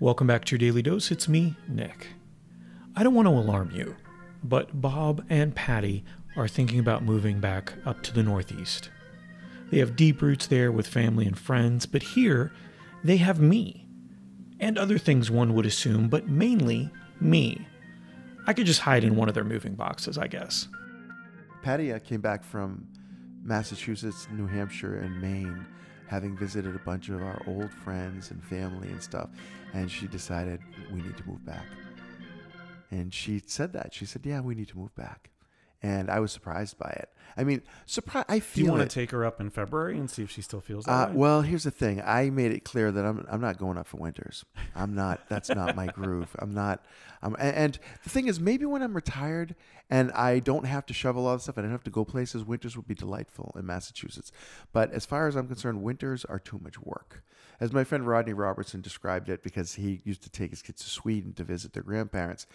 Welcome back to your daily dose. It's me, Nick. I don't want to alarm you, but Bob and Patty are thinking about moving back up to the Northeast. They have deep roots there with family and friends, but here they have me. And other things one would assume, but mainly me. I could just hide in one of their moving boxes, I guess. Patty came back from Massachusetts, New Hampshire, and Maine, having visited a bunch of our old friends and family and stuff, and she decided we need to move back. And she said that. She said, "Yeah, we need to move back." And I was surprised by it. I mean, surprise. I feel. Do you want it. to take her up in February and see if she still feels that Uh, way? well, here's the thing. I made it clear that I'm I'm not going up for winters. I'm not. That's not my groove. I'm not. I'm, and, and the thing is, maybe when I'm retired and I don't have to shovel all this stuff, I don't have to go places. Winters would be delightful in Massachusetts. But as far as I'm concerned, winters are too much work. As my friend Rodney Robertson described it, because he used to take his kids to Sweden to visit their grandparents.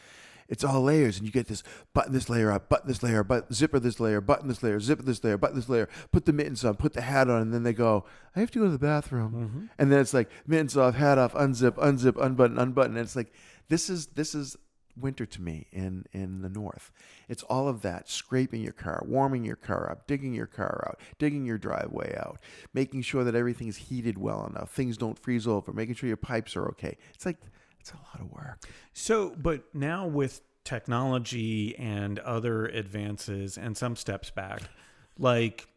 It's all layers, and you get this button this layer up, button this layer, but zipper this layer, button this layer, zipper this layer, button this layer, put the mittens on, put the hat on, and then they go, I have to go to the bathroom. Mm-hmm. And then it's like mittens off, hat off, unzip, unzip, unbutton, unbutton. And it's like this is this is winter to me in in the north. It's all of that scraping your car, warming your car up, digging your car out, digging your driveway out, making sure that everything is heated well enough, things don't freeze over, making sure your pipes are okay. It's like it's a lot of work. So, but now with technology and other advances and some steps back, like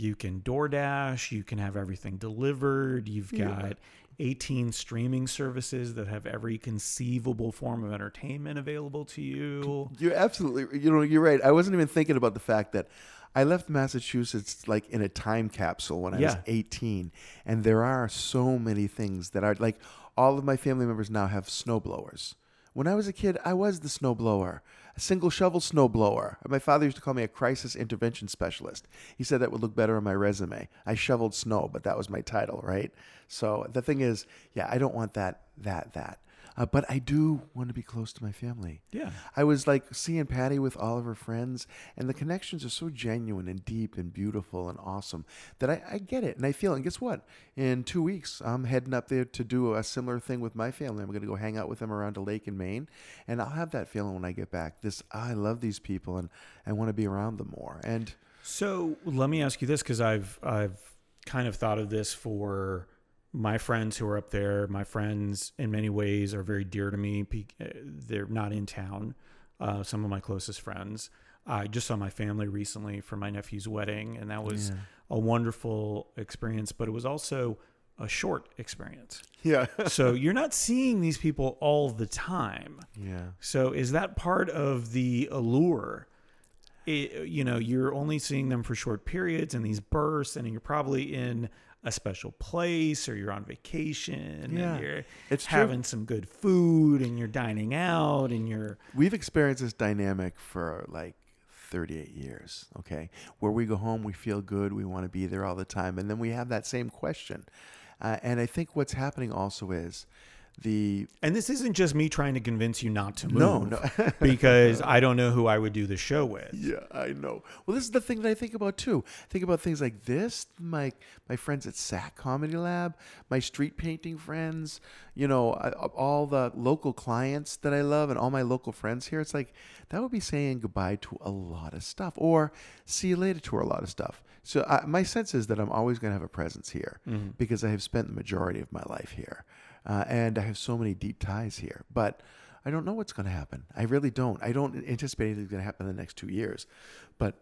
you can DoorDash, you can have everything delivered, you've got 18 streaming services that have every conceivable form of entertainment available to you. You're absolutely, you know, you're right. I wasn't even thinking about the fact that I left Massachusetts like in a time capsule when I was 18, and there are so many things that are like all of my family members now have snowblowers. When I was a kid, I was the snowblower, single shovel snowblower. My father used to call me a crisis intervention specialist. He said that would look better on my resume. I shoveled snow, but that was my title, right? So the thing is, yeah, I don't want that, that, that. Uh, but I do want to be close to my family. Yeah. I was like seeing Patty with all of her friends, and the connections are so genuine and deep and beautiful and awesome that I, I get it and I feel it. And guess what? In two weeks, I'm heading up there to do a similar thing with my family. I'm going to go hang out with them around a lake in Maine, and I'll have that feeling when I get back. This I love these people and I want to be around them more. And So let me ask you this because I've I've kind of thought of this for my friends who are up there. My friends, in many ways, are very dear to me. Uh, They're not in town. Uh, some of my closest friends. I just saw my family recently for my nephew's wedding, and that was a wonderful experience. But it was also a short experience. yeah, so you're not seeing these people all the time. yeah. So is that part of the allure? It, you know, you're only seeing them for short periods and these bursts, and you're probably in a special place or you're on vacation Yeah, and you're it's true. having some good food and you're dining out and you're We've experienced this dynamic for like 38 years, okay? Where we go home, we feel good, we want to be there all the time. And then we have that same question. Uh, and I think what's happening also is the and this isn't just me trying to convince you not to move No, no. because I don't know who I would do the show with. Yeah, I know. Well, this is the thing that I think about too. I think about things like this. My my friends at SAK Comedy Lab, my street painting friends. You know, I, all the local clients that I love, and all my local friends here. It's like that would be saying goodbye to a lot of stuff, or see you later to a lot of stuff. So I, my sense is that I'm always going to have a presence here mm-hmm. because I have spent the majority of my life here, uh, and I have so many deep ties here. But I don't know what's going to happen. I really don't. I don't anticipate anything's going to happen in the next two years. But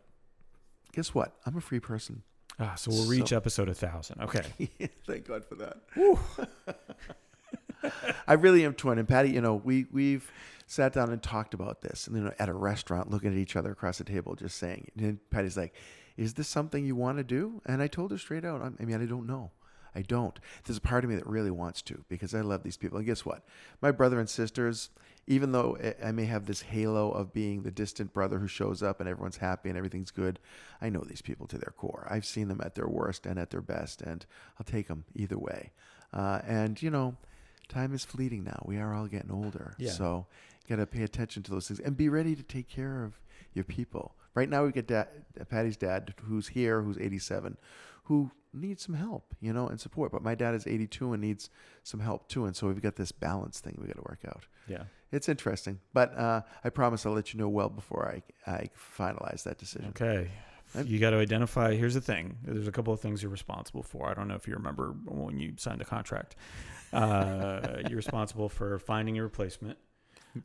guess what? I'm a free person. Ah, so we'll reach episode a thousand. Okay. Thank God for that. I really am torn. And Patty, you know, we we've sat down and talked about this, and you know, at a restaurant, looking at each other across the table, just saying. And Patty's like, "Is this something you want to do?" And I told her straight out, I mean, I don't know. I don't. There's a part of me that really wants to because I love these people. And guess what? My brother and sisters, even though I- may have this halo of being the distant brother who shows up and everyone's happy and everything's good, I know these people to their core. I've seen them at their worst and at their best, and I'll take them either way. Uh, and, you know, time is fleeting now. We are all getting older. Yeah. So you got to pay attention to those things and be ready to take care of your people Right now, we get dad, Patty's dad, who's here, who's 87, who needs some help, you know, and support. But my dad is 82 and needs some help too. And so we've got this balance thing we got to work out. Yeah. It's interesting, but uh, I promise I'll let you know well before I, I finalize that decision. Okay. You got to identify. Here's the thing. There's a couple of things you're responsible for. I don't know if you remember when you signed the contract. Uh, you're responsible for finding a replacement.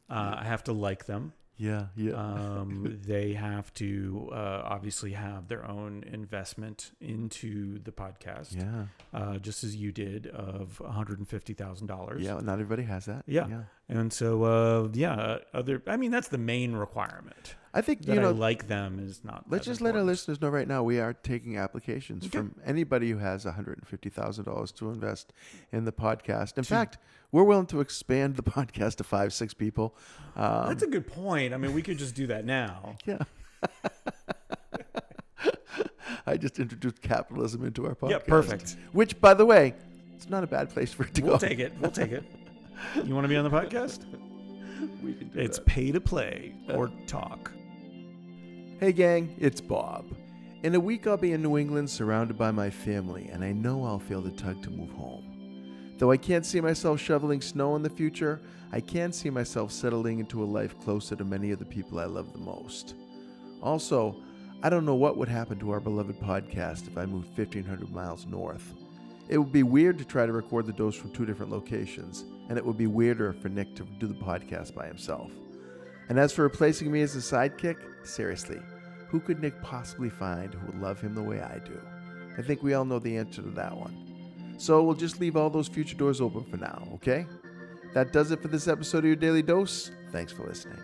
Uh, I have to like them. Yeah, yeah. Um, they have to uh, obviously have their own investment into the podcast, yeah, uh, just as you did of $150,000. yeah. Not everybody has that. Yeah. And so, uh, yeah, other. I mean, that's the main requirement. I think That you I know. like them is not. Let's just let our listeners know right now we are taking applications Okay. from anybody who has $150,000 to invest in the podcast. In To- fact, we're willing to expand the podcast to five, six people. Um, That's a good point. I mean, we could just do that now. yeah. I just introduced capitalism into our podcast. Yeah, perfect. Which, by the way, it's not a bad place for it to go. We'll take it. We'll take it. You want to be on the podcast? We can do It's that. pay to play or talk. Hey, gang, it's Bob. In a week, I'll be in New England surrounded by my family, and I know I'll feel the tug to move home. Though I can't see myself shoveling snow in the future, I can see myself settling into a life closer to many of the people I love the most. Also, I don't know what would happen to our beloved podcast if I moved 1,500 miles north. It would be weird to try to record the dose from two different locations, and it would be weirder for Nick to do the podcast by himself. And as for replacing me as a sidekick, seriously, who could Nick possibly find who would love him the way I do? I think we all know the answer to that one. So we'll just leave all those future doors open for now, okay? That does it for this episode of your Daily Dose. Thanks for listening.